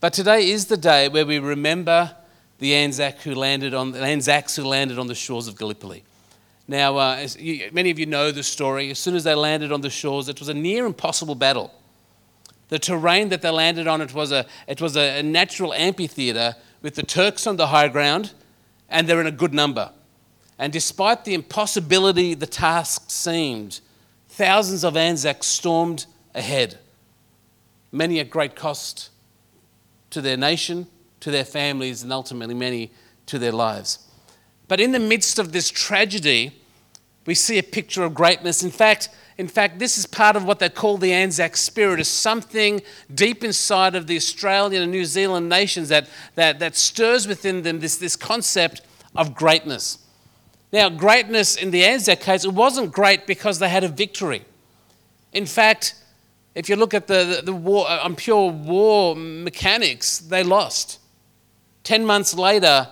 But today is the day where we remember the Anzac who landed on, the Anzacs who landed on the shores of Gallipoli. Now, uh, you, many of you know the story. As soon as they landed on the shores, it was a near impossible battle. The terrain that they landed on, it was a, it was a, a natural amphitheatre with the Turks on the high ground, and they're in a good number. And despite the impossibility the task seemed, thousands of Anzacs stormed ahead, many at great cost to their nation, to their families, and ultimately many to their lives. But in the midst of this tragedy, we see a picture of greatness. In fact, in fact, this is part of what they call the Anzac spirit, is something deep inside of the Australian and New Zealand nations that, that, that stirs within them this, this concept of greatness. Now, greatness in the Anzac case, it wasn't great because they had a victory. In fact, if you look at the, the, the war, uh, pure war mechanics, they lost. Ten months later,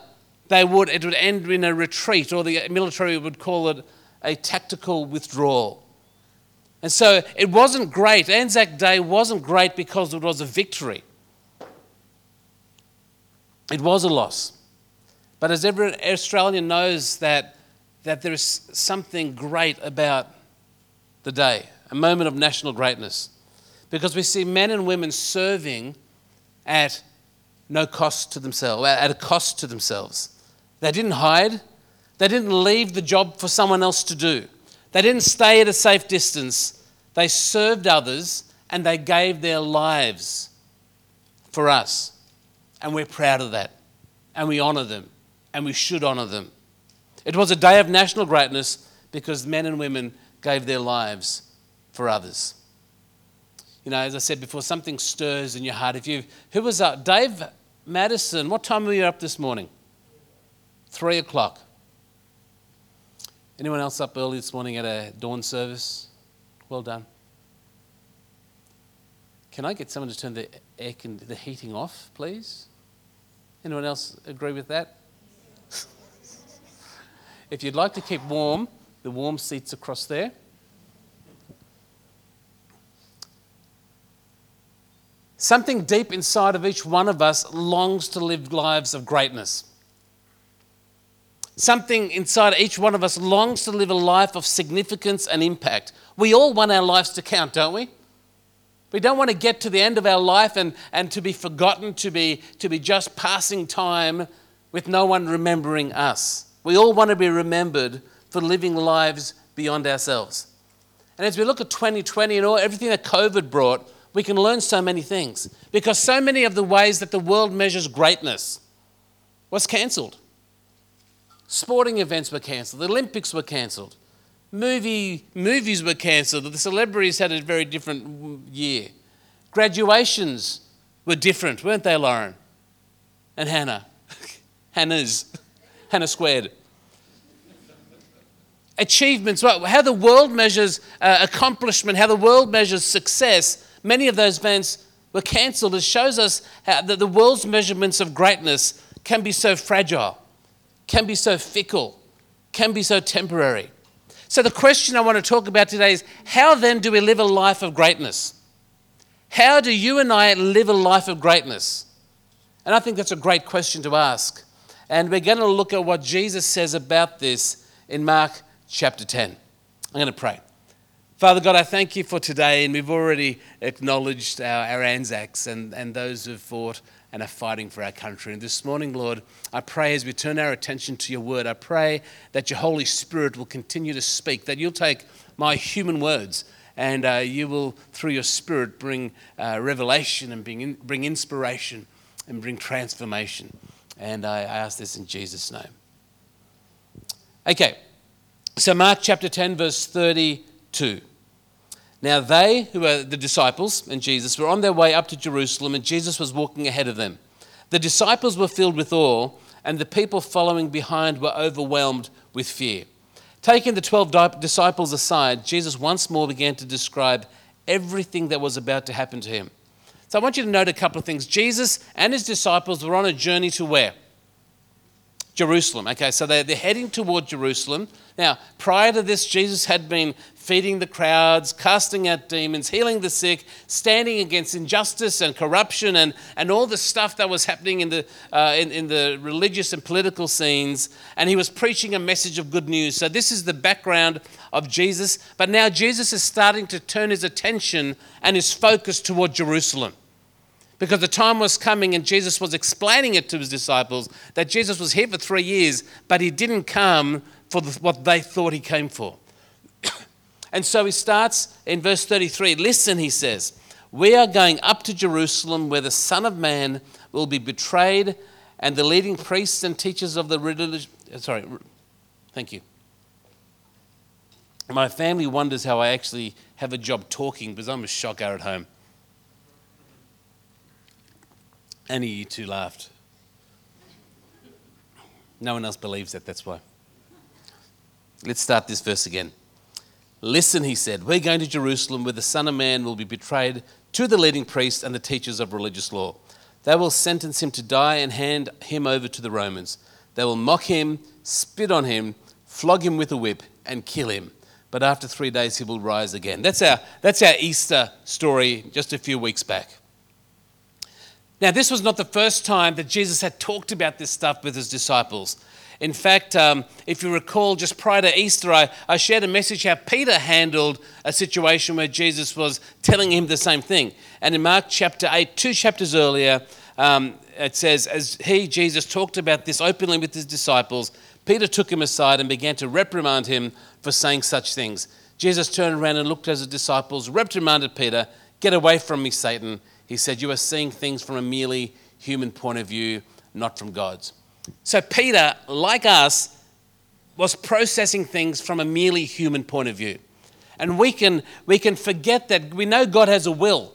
they would, it would end in a retreat, or the military would call it a tactical withdrawal. And so it wasn't great. Anzac Day wasn't great because it was a victory. It was a loss. But as every Australian knows that, that there is something great about the day, a moment of national greatness. Because we see men and women serving at no cost to themselves, at a cost to themselves. They didn't hide, they didn't leave the job for someone else to do. They didn't stay at a safe distance. They served others and they gave their lives for us. And we're proud of that. And we honour them. And we should honour them. It was a day of national greatness because men and women gave their lives for others. You know, as I said before, something stirs in your heart. If you, who was up? Dave Madison. What time were you up this morning? Three o'clock. Anyone else up early this morning at a dawn service? Well done. Can I get someone to turn the air con- the heating off, please? Anyone else agree with that? if you'd like to keep warm, the warm seats across there. Something deep inside of each one of us longs to live lives of greatness. Something inside each one of us longs to live a life of significance and impact. We all want our lives to count, don't we? We don't want to get to the end of our life and, and to be forgotten, to be, to be just passing time with no one remembering us. We all want to be remembered for living lives beyond ourselves. And as we look at 2020 and all, everything that COVID brought, we can learn so many things because so many of the ways that the world measures greatness was cancelled. Sporting events were cancelled. The Olympics were cancelled. Movie, movies were cancelled. The celebrities had a very different year. Graduations were different, weren't they, Lauren? And Hannah. Hannah's. Hannah squared. Achievements, how the world measures uh, accomplishment, how the world measures success, many of those events were cancelled. It shows us that the world's measurements of greatness can be so fragile can be so fickle, can be so temporary. So, the question I want to talk about today is how then do we live a life of greatness? How do you and I live a life of greatness? And I think that's a great question to ask. And we're going to look at what Jesus says about this in Mark chapter 10. I'm going to pray. Father God, I thank you for today, and we've already acknowledged our, our Anzacs and, and those who've fought and are fighting for our country. And this morning, Lord, I pray as we turn our attention to your word, I pray that your Holy Spirit will continue to speak, that you'll take my human words and uh, you will, through your Spirit, bring uh, revelation and bring, in, bring inspiration and bring transformation. And I, I ask this in Jesus' name. Okay, so Mark chapter 10, verse 32. Now, they, who are the disciples and Jesus, were on their way up to Jerusalem, and Jesus was walking ahead of them. The disciples were filled with awe, and the people following behind were overwhelmed with fear. Taking the 12 disciples aside, Jesus once more began to describe everything that was about to happen to him. So I want you to note a couple of things. Jesus and his disciples were on a journey to where? Jerusalem. Okay, so they're, heading toward Jerusalem. Now, prior to this, Jesus had been feeding the crowds, casting out demons, healing the sick, standing against injustice and corruption and, and all the stuff that was happening in the, uh, in, in the religious and political scenes. And he was preaching a message of good news. So, this is the background of Jesus. But now, Jesus is starting to turn his attention and his focus toward Jerusalem because the time was coming and Jesus was explaining it to his disciples that Jesus was here for three years, but he didn't come for the, what they thought he came for. and so he starts in verse 33 Listen, he says, we are going up to Jerusalem where the Son of Man will be betrayed, and the leading priests and teachers of the religion. Sorry, thank you. My family wonders how I actually have a job talking because I'm a shocker at home. Of you two laughed. No one else believes that, that's why. Let's start this verse again. Listen, he said, we're going to Jerusalem where the Son of Man will be betrayed to the leading priests and the teachers of religious law. They will sentence him to die and hand him over to the Romans. They will mock him, spit on him, flog him with a whip, and kill him. But after three days, he will rise again. That's our, that's our Easter story just a few weeks back. Now, this was not the first time that Jesus had talked about this stuff with his disciples. In fact, um, if you recall, just prior to Easter, I, I shared a message how Peter handled a situation where Jesus was telling him the same thing. And in Mark chapter 8, two chapters earlier, um, it says, As he, Jesus, talked about this openly with his disciples, Peter took him aside and began to reprimand him for saying such things. Jesus turned around and looked at his disciples, reprimanded Peter, Get away from me, Satan. He said, You are seeing things from a merely human point of view, not from God's. So Peter, like us, was processing things from a merely human point of view. And we can, we can forget that we know God has a will,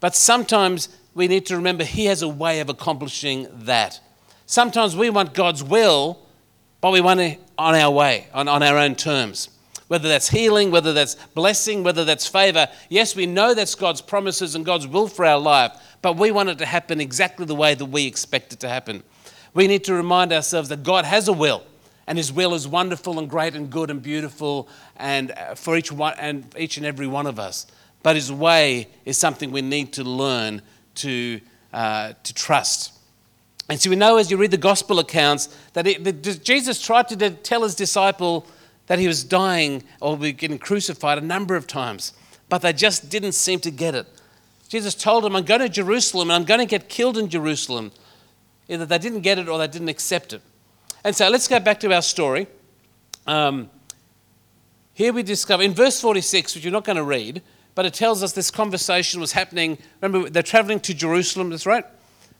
but sometimes we need to remember He has a way of accomplishing that. Sometimes we want God's will, but we want it on our way, on, on our own terms whether that's healing, whether that's blessing, whether that's favor. Yes, we know that's God's promises and God's will for our life, but we want it to happen exactly the way that we expect it to happen. We need to remind ourselves that God has a will, and His will is wonderful and great and good and beautiful, and uh, for each one and each and every one of us. But His way is something we need to learn to uh, to trust. And so we know as you read the gospel accounts that, it, that Jesus tried to tell his disciple that he was dying or getting crucified a number of times, but they just didn't seem to get it. Jesus told them, I'm going to Jerusalem and I'm going to get killed in Jerusalem. Either they didn't get it or they didn't accept it. And so let's go back to our story. Um, here we discover, in verse 46, which you're not going to read, but it tells us this conversation was happening. Remember, they're traveling to Jerusalem, that's right?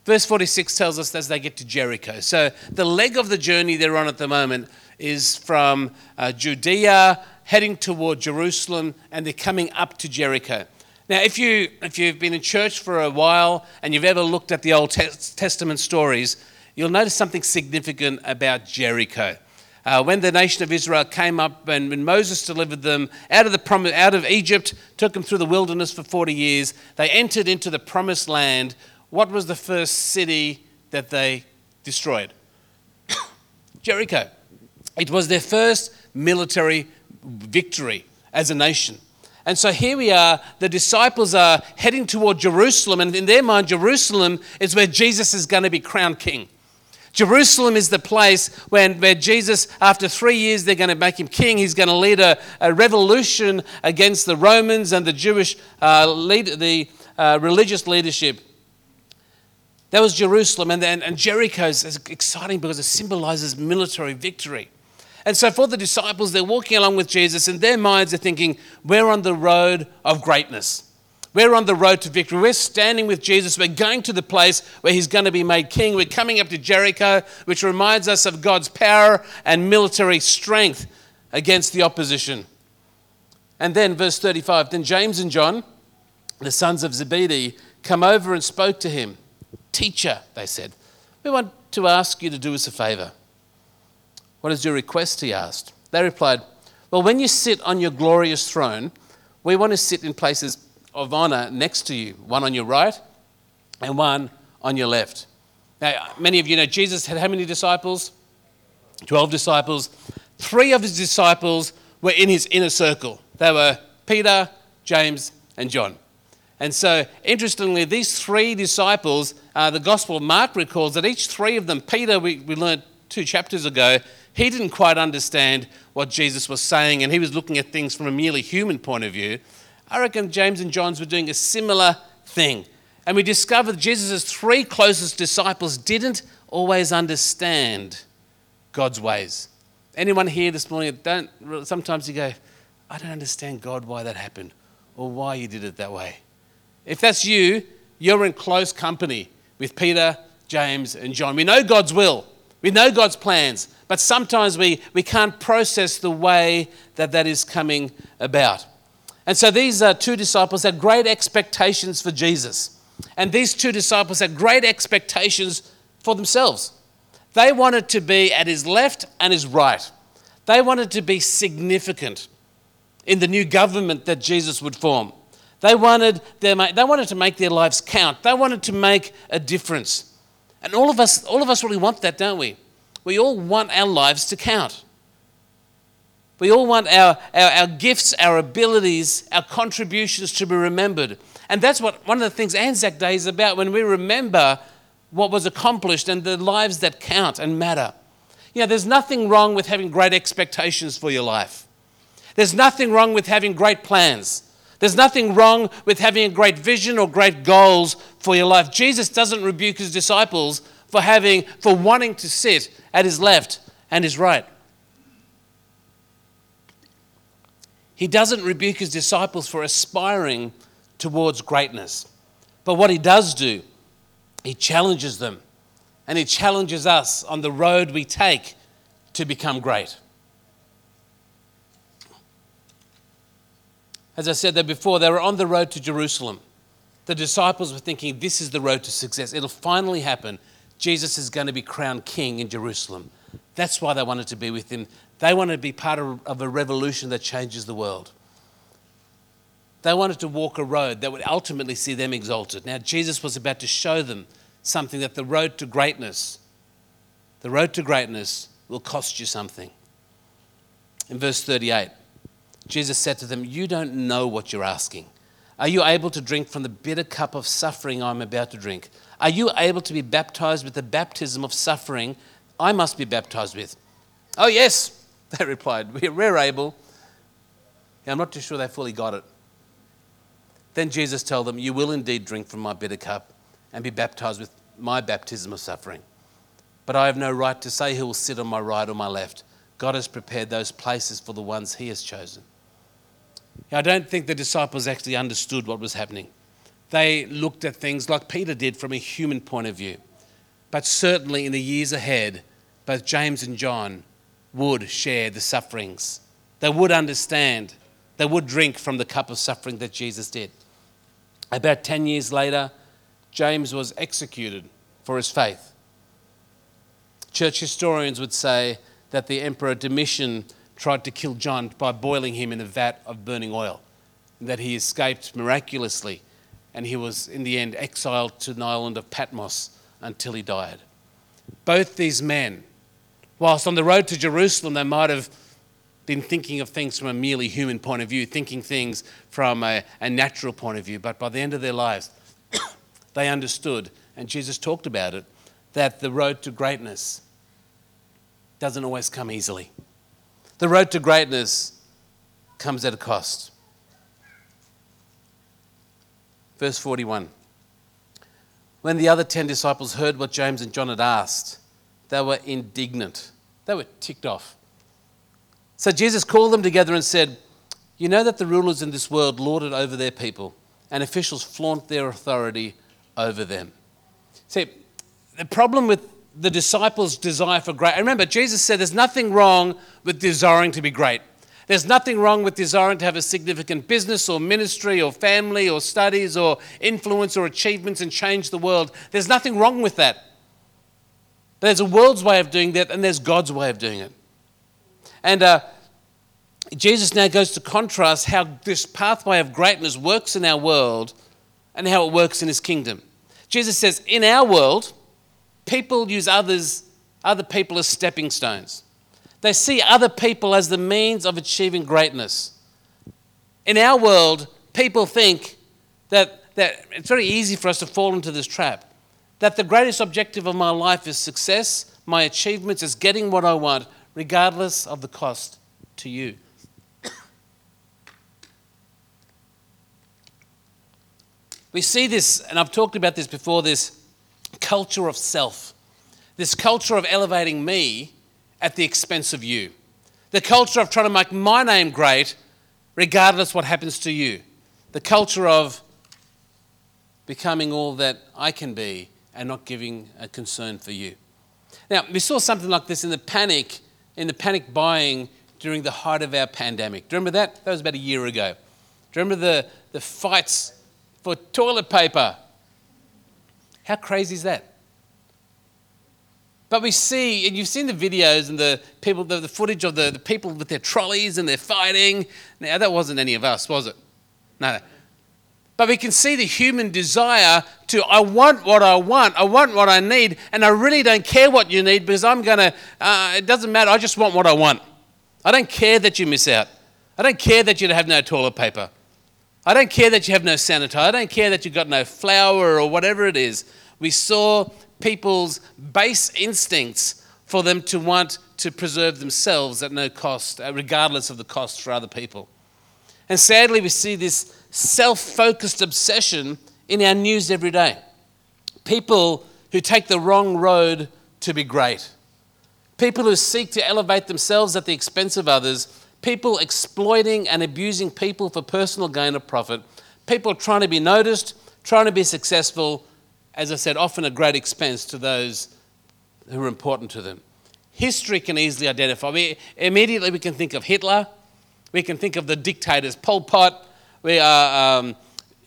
Verse 46 tells us as they get to Jericho. So the leg of the journey they're on at the moment is from uh, Judea heading toward Jerusalem and they're coming up to Jericho. Now, if, you, if you've been in church for a while and you've ever looked at the Old Testament stories, you'll notice something significant about Jericho. Uh, when the nation of Israel came up and when Moses delivered them out of, the prom- out of Egypt, took them through the wilderness for 40 years, they entered into the promised land. What was the first city that they destroyed? Jericho. It was their first military victory as a nation. And so here we are, the disciples are heading toward Jerusalem, and in their mind, Jerusalem is where Jesus is going to be crowned king. Jerusalem is the place when, where Jesus, after three years, they're going to make him king. He's going to lead a, a revolution against the Romans and the Jewish uh, lead, the uh, religious leadership. That was Jerusalem, and, and, and Jericho is exciting because it symbolizes military victory. And so for the disciples, they're walking along with Jesus, and their minds are thinking, we're on the road of greatness. We're on the road to victory. We're standing with Jesus. We're going to the place where he's going to be made king. We're coming up to Jericho, which reminds us of God's power and military strength against the opposition. And then, verse 35 then James and John, the sons of Zebedee, come over and spoke to him. Teacher, they said, we want to ask you to do us a favor. What is your request? He asked. They replied, Well, when you sit on your glorious throne, we want to sit in places of honor next to you, one on your right and one on your left. Now, many of you know Jesus had how many disciples? 12 disciples. Three of his disciples were in his inner circle. They were Peter, James, and John. And so, interestingly, these three disciples, uh, the Gospel of Mark records that each three of them, Peter, we, we learned two chapters ago, he didn't quite understand what Jesus was saying, and he was looking at things from a merely human point of view. I reckon James and John's were doing a similar thing. And we discovered Jesus' three closest disciples didn't always understand God's ways. Anyone here this morning don't sometimes you go, I don't understand God why that happened or why you did it that way. If that's you, you're in close company with Peter, James, and John. We know God's will. We know God's plans, but sometimes we, we can't process the way that that is coming about. And so these uh, two disciples had great expectations for Jesus. And these two disciples had great expectations for themselves. They wanted to be at his left and his right. They wanted to be significant in the new government that Jesus would form. They wanted, their, they wanted to make their lives count. They wanted to make a difference. And all of us, all of us really want that, don't we? We all want our lives to count. We all want our, our, our gifts, our abilities, our contributions to be remembered. And that's what one of the things Anzac Day is about when we remember what was accomplished and the lives that count and matter. You know, there's nothing wrong with having great expectations for your life. There's nothing wrong with having great plans. There's nothing wrong with having a great vision or great goals for your life. Jesus doesn't rebuke his disciples for having for wanting to sit at his left and his right. He doesn't rebuke his disciples for aspiring towards greatness. But what he does do, he challenges them and he challenges us on the road we take to become great. As I said there before, they were on the road to Jerusalem. The disciples were thinking, this is the road to success. It'll finally happen. Jesus is going to be crowned king in Jerusalem. That's why they wanted to be with him. They wanted to be part of, a revolution that changes the world. They wanted to walk a road that would ultimately see them exalted. Now, Jesus was about to show them something that the road to greatness, the road to greatness will cost you something. In verse 38, Jesus said to them, You don't know what you're asking. Are you able to drink from the bitter cup of suffering I'm about to drink? Are you able to be baptized with the baptism of suffering I must be baptized with? Oh, yes, they replied. We're able. I'm not too sure they fully got it. Then Jesus told them, You will indeed drink from my bitter cup and be baptized with my baptism of suffering. But I have no right to say who will sit on my right or my left. God has prepared those places for the ones he has chosen. I don't think the disciples actually understood what was happening. They looked at things like Peter did from a human point of view. But certainly in the years ahead, both James and John would share the sufferings. They would understand. They would drink from the cup of suffering that Jesus did. About 10 years later, James was executed for his faith. Church historians would say that the Emperor Domitian tried to kill John by boiling him in a vat of burning oil, and that he escaped miraculously, and he was in the end exiled to the island of Patmos until he died. Both these men, whilst on the road to Jerusalem, they might have been thinking of things from a merely human point of view, thinking things from a, a natural point of view, but by the end of their lives, they understood, and Jesus talked about it, that the road to greatness doesn't always come easily. The road to greatness comes at a cost. Verse 41. When the other 10 disciples heard what James and John had asked, they were indignant. They were ticked off. So Jesus called them together and said, You know that the rulers in this world lord it over their people, and officials flaunt their authority over them. See, the problem with the disciples' desire for great. remember, Jesus said there's nothing wrong with desiring to be great. There's nothing wrong with desiring to have a significant business or ministry or family or studies or influence or achievements and change the world. There's nothing wrong with that. There's a world's way of doing that and there's God's way of doing it. And uh, Jesus now goes to contrast how this pathway of greatness works in our world and how it works in his kingdom. Jesus says, in our world, people use others, other people as stepping stones. They see other people as the means of achieving greatness. In our world, people think that, that it's very easy for us to fall into this trap. That the greatest objective of my life is success, my achievements is getting what I want, regardless of the cost to you. we see this, and I've talked about this before this culture of self, this culture of elevating me at the expense of you, the culture of trying to make my name great regardless what happens to you, the culture of becoming all that I can be and not giving a concern for you. Now, we saw something like this in the panic, in the panic buying during the height of our pandemic. Do you remember that? That was about a year ago. Do you remember the, the fights for toilet paper? How crazy is that? But we see, and you've seen the videos and the people, the, the footage of the, the people with their trolleys and they're fighting. Now, that wasn't any of us, was it? No. But we can see the human desire to, I want what I want, I want what I need, and I really don't care what you need because I'm going to, uh, it doesn't matter, I just want what I want. I don't care that you miss out. I don't care that you have no toilet paper. I don't care that you have no sanitizer. I don't care that you've got no flour or whatever it is. We saw people's base instincts for them to want to preserve themselves at no cost, uh, regardless of the cost for other people. And sadly, we see this self focused obsession in our news every day. People who take the wrong road to be great, people who seek to elevate themselves at the expense of others, people exploiting and abusing people for personal gain or profit, people trying to be noticed, trying to be successful, as I said, often at great expense to those who are important to them. History can easily identify. We, immediately, we can think of Hitler. We can think of the dictators, Pol Pot, we are um,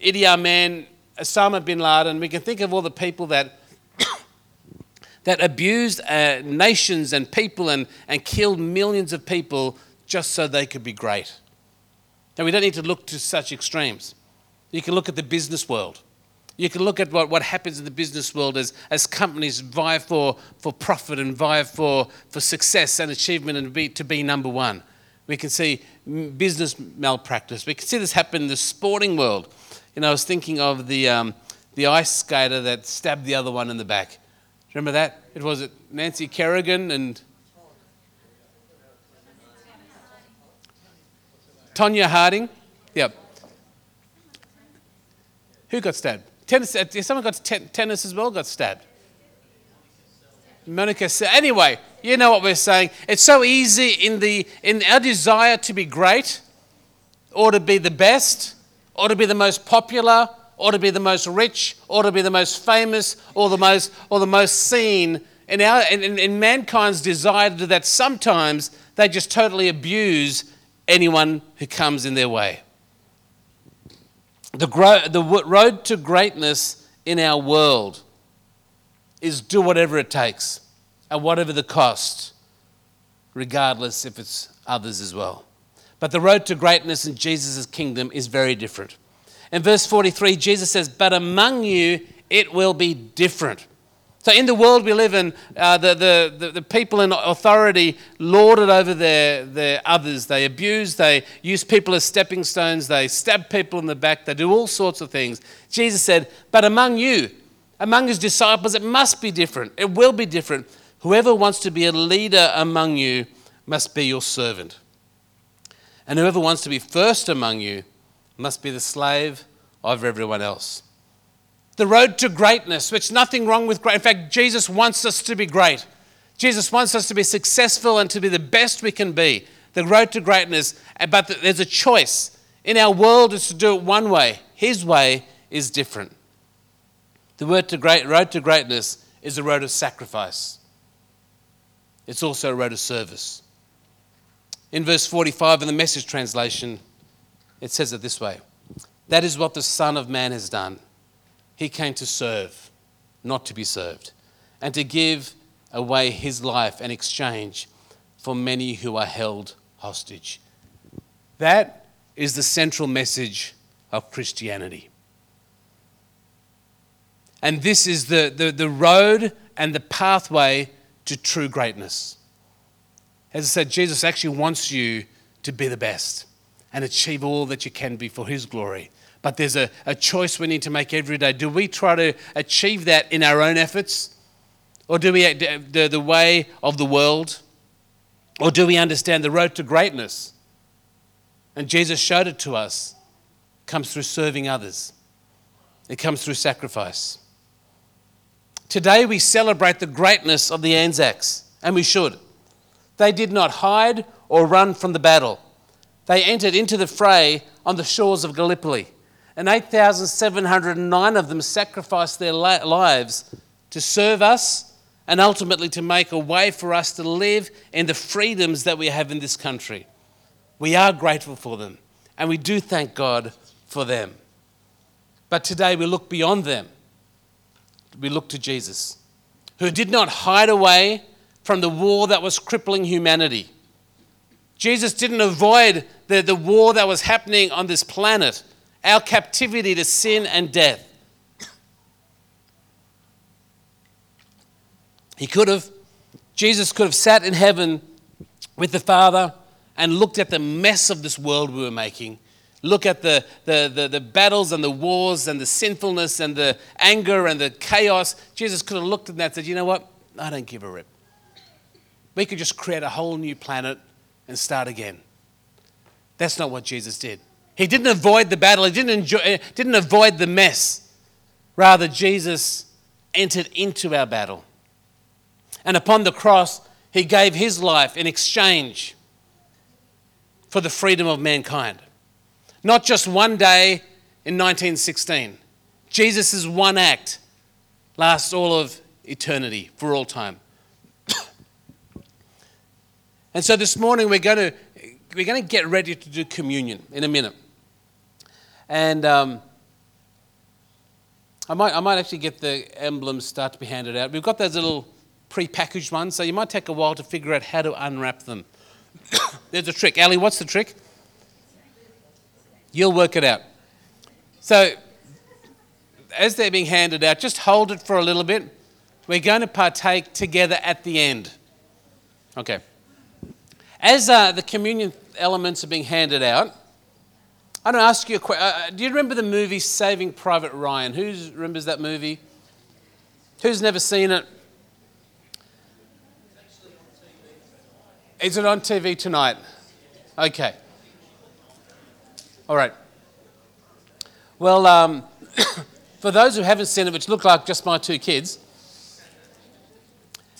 Idi Amin, Osama bin Laden. We can think of all the people that that abused uh, nations and people and, and killed millions of people just so they could be great. Now, we don't need to look to such extremes. You can look at the business world. You can look at what, what happens in the business world as, as companies vie for, for profit and vie for, for success and achievement and be, to be number one. We can see business malpractice. We can see this happen in the sporting world. You know, I was thinking of the, um, the ice skater that stabbed the other one in the back. Remember that? It was it Nancy Kerrigan and Tonya Harding. Yep. Who got stabbed? Tennis, uh, someone got tennis as well, got stabbed. Monica said, anyway, you know what we're saying. It's so easy in, the, in our desire to be great, or to be the best, or to be the most popular, or to be the most rich, or to be the most famous, or the most, or the most seen. In, our, in, in mankind's desire to do that, sometimes they just totally abuse anyone who comes in their way. The, the road to greatness in our world is do whatever it takes at whatever the cost, regardless if it's others as well. But the road to greatness in Jesus' kingdom is very different. In verse 43, Jesus says, But among you it will be different. So, in the world we live in, uh, the, the, the, the, people in authority lord it over their, their others. They abuse, they use people as stepping stones, they stab people in the back, they do all sorts of things. Jesus said, But among you, among his disciples, it must be different. It will be different. Whoever wants to be a leader among you must be your servant. And whoever wants to be first among you must be the slave of everyone else. The road to greatness, which nothing wrong with great. In fact, Jesus wants us to be great. Jesus wants us to be successful and to be the best we can be. The road to greatness, eh, but there's a choice. In our world, it's to do it one way. His way is different. The road to, great, road to greatness is a road of sacrifice. It's also a road of service. In verse 45 in the message translation, it says it this way That is what the Son of Man has done. He came to serve, not to be served, and to give away his life in exchange for many who are held hostage. That is the central message of Christianity. And this is the, the, the road and the pathway to true greatness. As I said, Jesus actually wants you to be the best and achieve all that you can be for His glory. But there's a, a choice we need to make every day. Do we try to achieve that in our own efforts? Or do we the, the way of the world? Or do we understand the road to greatness? And Jesus showed it to us. It comes through serving others. It comes through sacrifice. Today we celebrate the greatness of the Anzacs, and we should. They did not hide or run from the battle. They entered into the fray on the shores of Gallipoli, and 8,709 of them sacrificed their lives to serve us and ultimately to make a way for us to live in the freedoms that we have in this country. We are grateful for them, and we do thank God for them. But today we look beyond them. We look to Jesus, who did not hide away from the war that was crippling humanity. Jesus didn't avoid the, the war that was happening on this planet, our captivity to sin and death. He could have. Jesus could have sat in heaven with the Father and looked at the mess of this world we were making. Look at the, the, the, the, battles and the wars and the sinfulness and the anger and the chaos. Jesus could have looked at that and said, You know what? I don't give a rip. We could just create a whole new planet and start again. That's not what Jesus did. He didn't avoid the battle, he didn't, enjoy, eh, didn't avoid the mess. Rather, Jesus entered into our battle. And upon the cross, he gave his life in exchange for the freedom of mankind. Not just one day in 1916. Jesus' one act lasts all of eternity, for all time. and so this morning we're going to, we're going to get ready to do communion in a minute. And um, I, might, I might actually get the emblems start to be handed out. We've got those little pre-packaged ones, so you might take a while to figure out how to unwrap them. There's a trick. Ali, what's the trick? You'll work it out. So, as they're being handed out, just hold it for a little bit. We're going to partake together at the end. Okay. As uh, the communion elements are being handed out, Going to ask you a question. Uh, do you remember the movie Saving Private Ryan? Who remembers that movie? Who's never seen it? Is it on TV tonight? Okay. All right. Well, um, for those who haven't seen it, which look like just my two kids,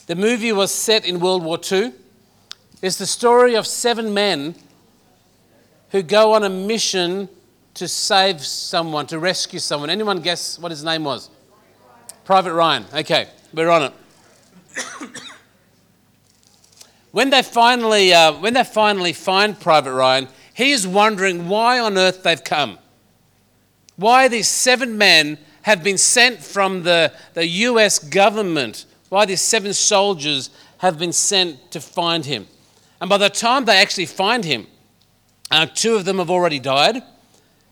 the movie was set in World War II. It's the story of seven men who go on a mission to save someone, to rescue someone. Anyone guess what his name was? Private Ryan. Okay, we're on it. When they finally, uh, when they finally find Private Ryan, he is wondering why on earth they've come. Why these seven men have been sent from the, the US government. Why these seven soldiers have been sent to find him. And by the time they actually find him, uh, two of them have already died.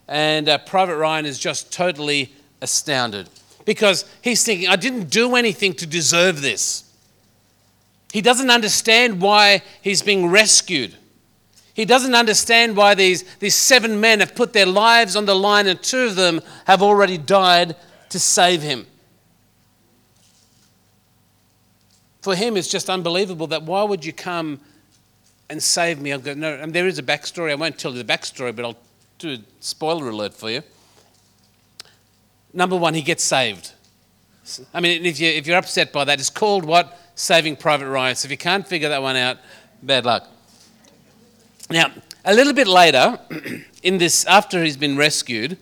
And uh, Private Ryan is just totally astounded because he's thinking, I didn't do anything to deserve this. He doesn't understand why he's being rescued. He doesn't understand why these, these seven men have put their lives on the line and two of them have already died to save him. For him, it's just unbelievable that why would you come and save me? I'll go, no, and there is a backstory. I won't tell you the backstory, but I'll do a spoiler alert for you. Number one, he gets saved. I mean, if, you, if you're upset by that, it's called what? Saving Private Ryan. So if you can't figure that one out, bad luck. Now, a little bit later, in this, after he's been rescued,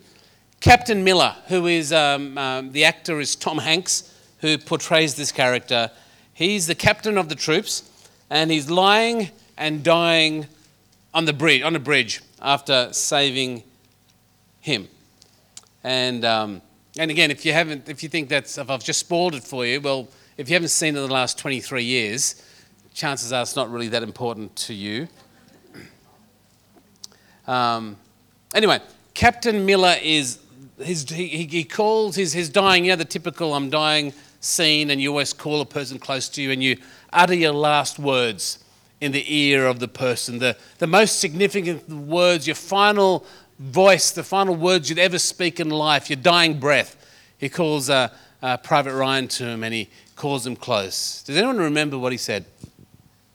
Captain Miller, who is um, um, the actor is Tom Hanks, who portrays this character, he's the captain of the troops, and he's lying and dying on the bridge, on a bridge after saving him. And um, and again, if you haven't, if you think that's, if I've just spoiled it for you, well, if you haven't seen it in the last 23 years, chances are it's not really that important to you. Um, anyway, Captain Miller is, his, he, he calls his, his dying, you know, the typical I'm dying scene, and you always call a person close to you and you utter your last words in the ear of the person, the, the most significant words, your final voice, the final words you'd ever speak in life, your dying breath. He calls uh, uh, Private Ryan to him and he calls him close. Does anyone remember what he said?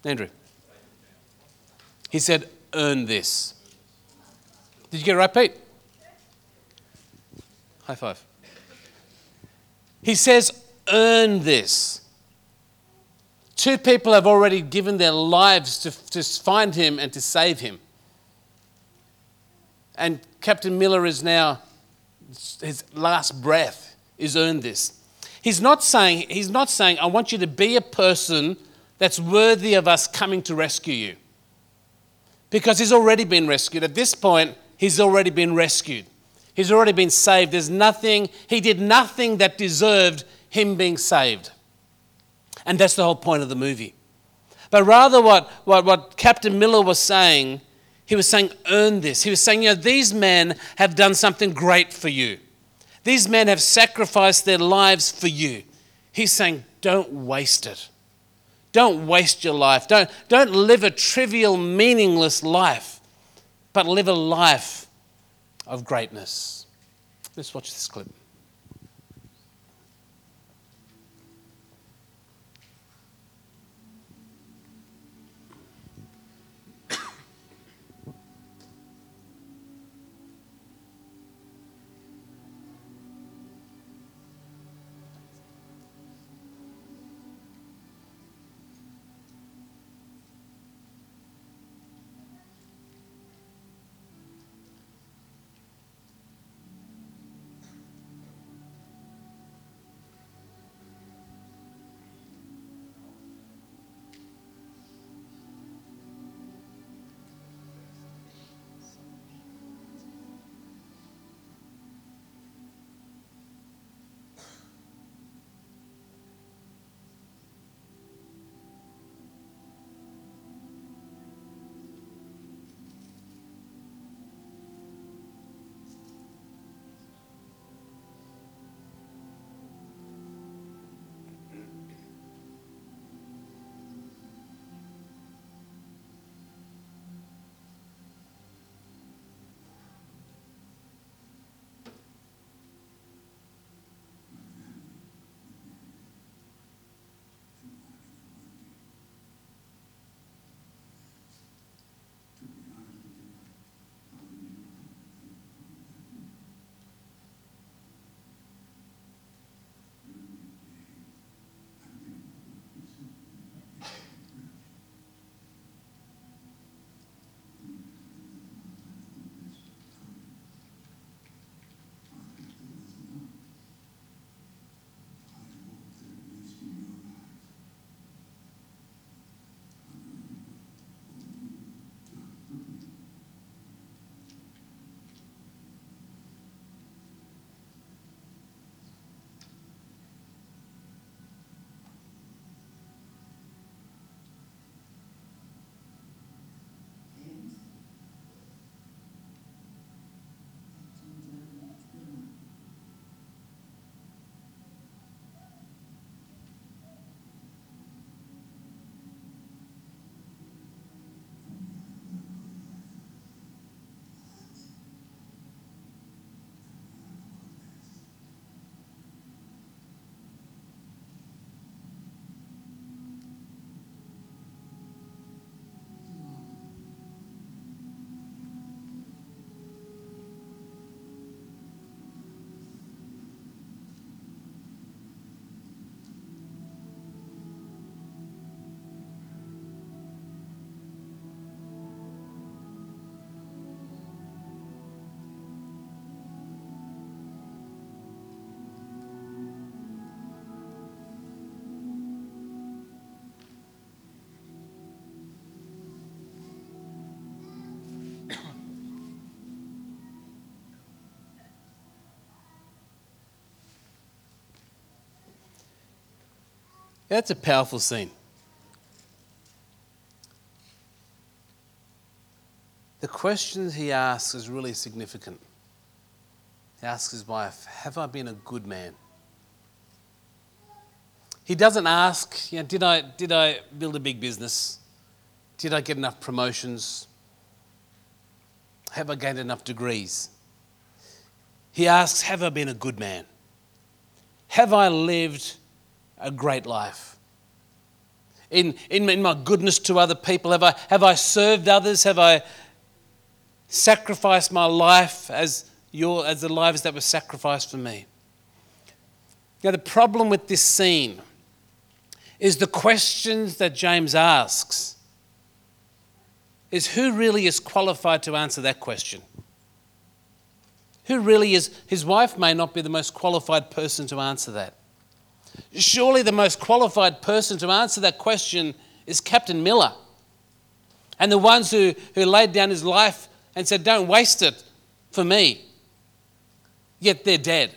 Andrew. He said, Earn this. Did you get it right, Pete? High five. He says, Earn this. Two people have already given their lives to, to find him and to save him. And Captain Miller is now, his last breath is earned this. He's not saying, he's not saying, I want you to be a person that's worthy of us coming to rescue you. Because he's already been rescued. At this point, he's already been rescued. He's already been saved. There's nothing, he did nothing that deserved him being saved. And that's the whole point of the movie. But rather, what, what, what Captain Miller was saying, he was saying, earn this. He was saying, you know, these men have done something great for you. These men have sacrificed their lives for you. He's saying, don't waste it. Don't waste your life. Don't, don't live a trivial, meaningless life, but live a life of greatness. Let's watch this clip. That's a powerful scene. The question he asks is really significant. He asks his wife, Have I been a good man? He doesn't ask, you know, did, I, did I build a big business? Did I get enough promotions? Have I gained enough degrees? He asks, Have I been a good man? Have I lived a great life? In, in, in my goodness to other people, have I, have I served others? Have I sacrificed my life as, your, as the lives that were sacrificed for me? Now, the problem with this scene is the questions that James asks is who really is qualified to answer that question? Who really is? His wife may not be the most qualified person to answer that. Surely the most qualified person to answer that question is Captain Miller. And the ones who, who laid down his life and said, Don't waste it for me. Yet they're dead.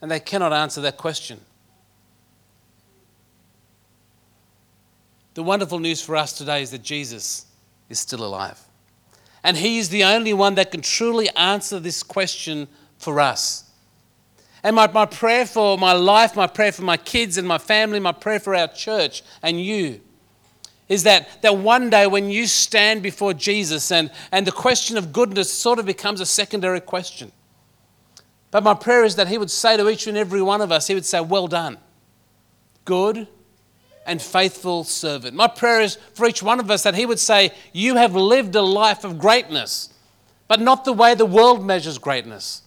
And they cannot answer that question. The wonderful news for us today is that Jesus is still alive. And He is the only one that can truly answer this question for us. And my, my prayer for my life, my prayer for my kids and my family, my prayer for our church and you is that, that one day when you stand before Jesus and, and the question of goodness sort of becomes a secondary question. But my prayer is that He would say to each and every one of us, He would say, Well done, good and faithful servant. My prayer is for each one of us that He would say, You have lived a life of greatness, but not the way the world measures greatness,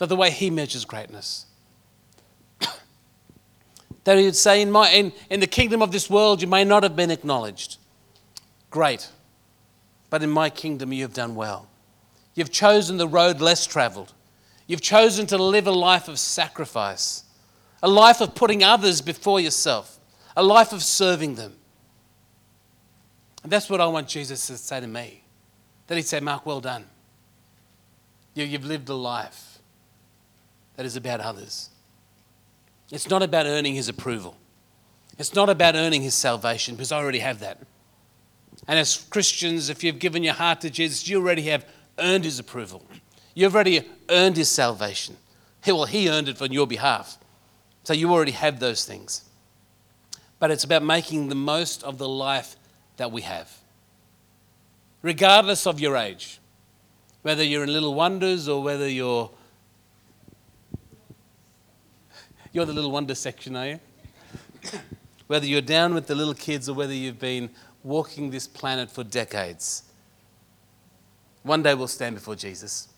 but the way He measures greatness. that He would say, in, my, in, in the kingdom of this world, you may not have been acknowledged. Great. But in my kingdom, you have done well. You've chosen the road less traveled. You've chosen to live a life of sacrifice, a life of putting others before yourself a life of serving them. And that's what I want Jesus to say to me. That he'd say, Mark, well done. You've lived a life that is about others. It's not about earning his approval. It's not about earning his salvation because I already have that. And as Christians, if you've given your heart to Jesus, you already have earned his approval. You've already earned his salvation. Well, he earned it on your behalf. So you already have those things but it's about making the most of the life that we have. Regardless of your age, whether you're in Little Wonders or whether you're. You're the Little Wonder section, are you? whether you're down with the little kids or whether you've been walking this planet for decades, one day we'll stand before Jesus.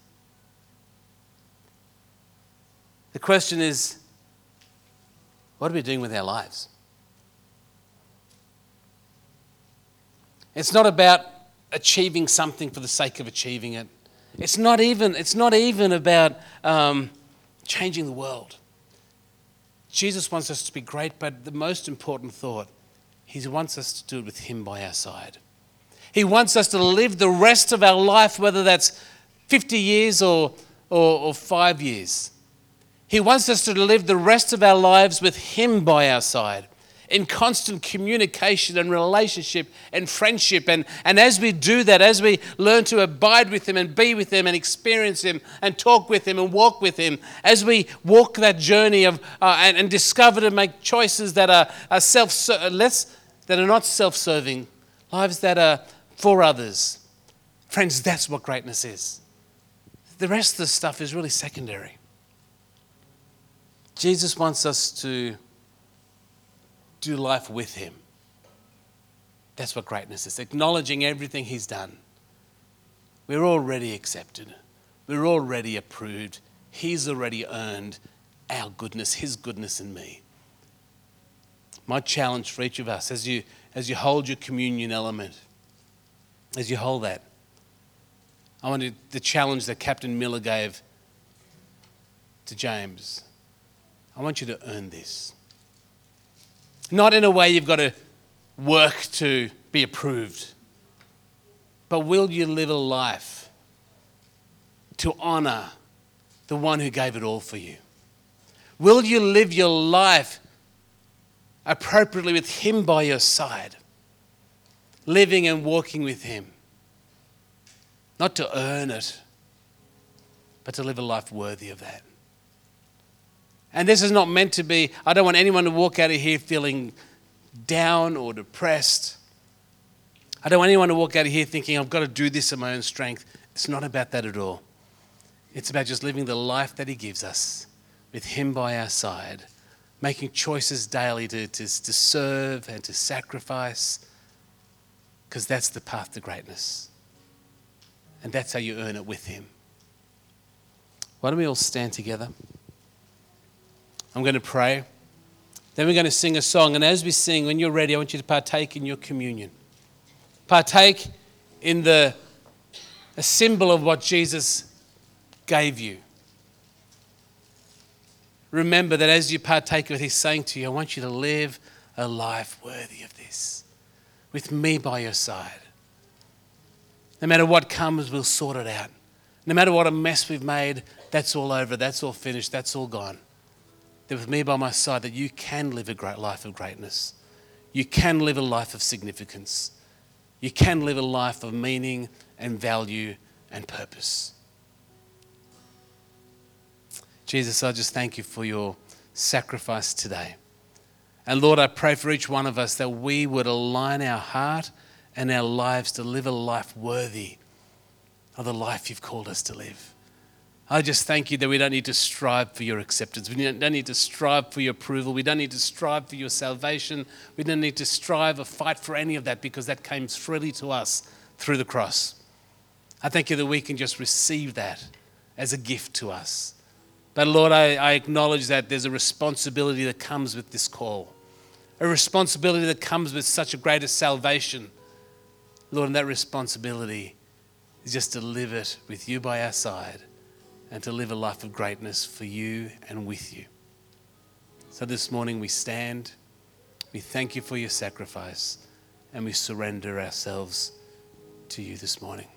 The question is what are we doing with our lives? It's not about achieving something for the sake of achieving it. It's not even, it's not even about um, changing the world. Jesus wants us to be great, but the most important thought, He wants us to do it with Him by our side. He wants us to live the rest of our life, whether that's 50 years or, or, or five years. He wants us to live the rest of our lives with Him by our side in constant communication and relationship and friendship. And, and as we do that, as we learn to abide with Him and be with Him and experience Him and talk with Him and walk with Him, as we walk that journey of, uh, and, and discover to make choices that are, are self less, that are not self-serving, lives that are for others. Friends, that's what greatness is. The rest of the stuff is really secondary. Jesus wants us to do life with Him. That's what greatness is acknowledging everything He's done. We're already accepted, we're already approved. He's already earned our goodness, His goodness in me. My challenge for each of us as you, as you hold your communion element, as you hold that, I want the challenge that Captain Miller gave to James. I want you to earn this. Not in a way you've got to work to be approved, but will you live a life to honor the one who gave it all for you? Will you live your life appropriately with Him by your side, living and walking with Him? Not to earn it, but to live a life worthy of that. And this is not meant to be, I don't want anyone to walk out of here feeling down or depressed. I don't want anyone to walk out of here thinking, I've got to do this in my own strength. It's not about that at all. It's about just living the life that He gives us with Him by our side, making choices daily to, to, to serve and to sacrifice, because that's the path to greatness. And that's how you earn it with Him. Why don't we all stand together? I'm going to pray. Then we're going to sing a song. And as we sing, when you're ready, I want you to partake in your communion. Partake in the a symbol of what Jesus gave you. Remember that as you partake of it, He's saying to you, I want you to live a life worthy of this, with me by your side. No matter what comes, we'll sort it out. No matter what a mess we've made, that's all over, that's all finished, that's all gone. That with me by my side, that you can live a great life of greatness. You can live a life of significance. You can live a life of meaning and value and purpose. Jesus, I just thank you for your sacrifice today. And Lord, I pray for each one of us that we would align our heart and our lives to live a life worthy of the life you've called us to live. I just thank you that we don't need to strive for your acceptance. We don't need to strive for your approval. We don't need to strive for your salvation. We don't need to strive or fight for any of that because that came freely to us through the cross. I thank you that we can just receive that as a gift to us. But Lord, I, I acknowledge that there's a responsibility that comes with this call, a responsibility that comes with such a greater salvation. Lord, and that responsibility is just to live it with you by our side and to live a life of greatness for you and with you. So this morning we stand, we thank you for your sacrifice, and we surrender ourselves to you this morning.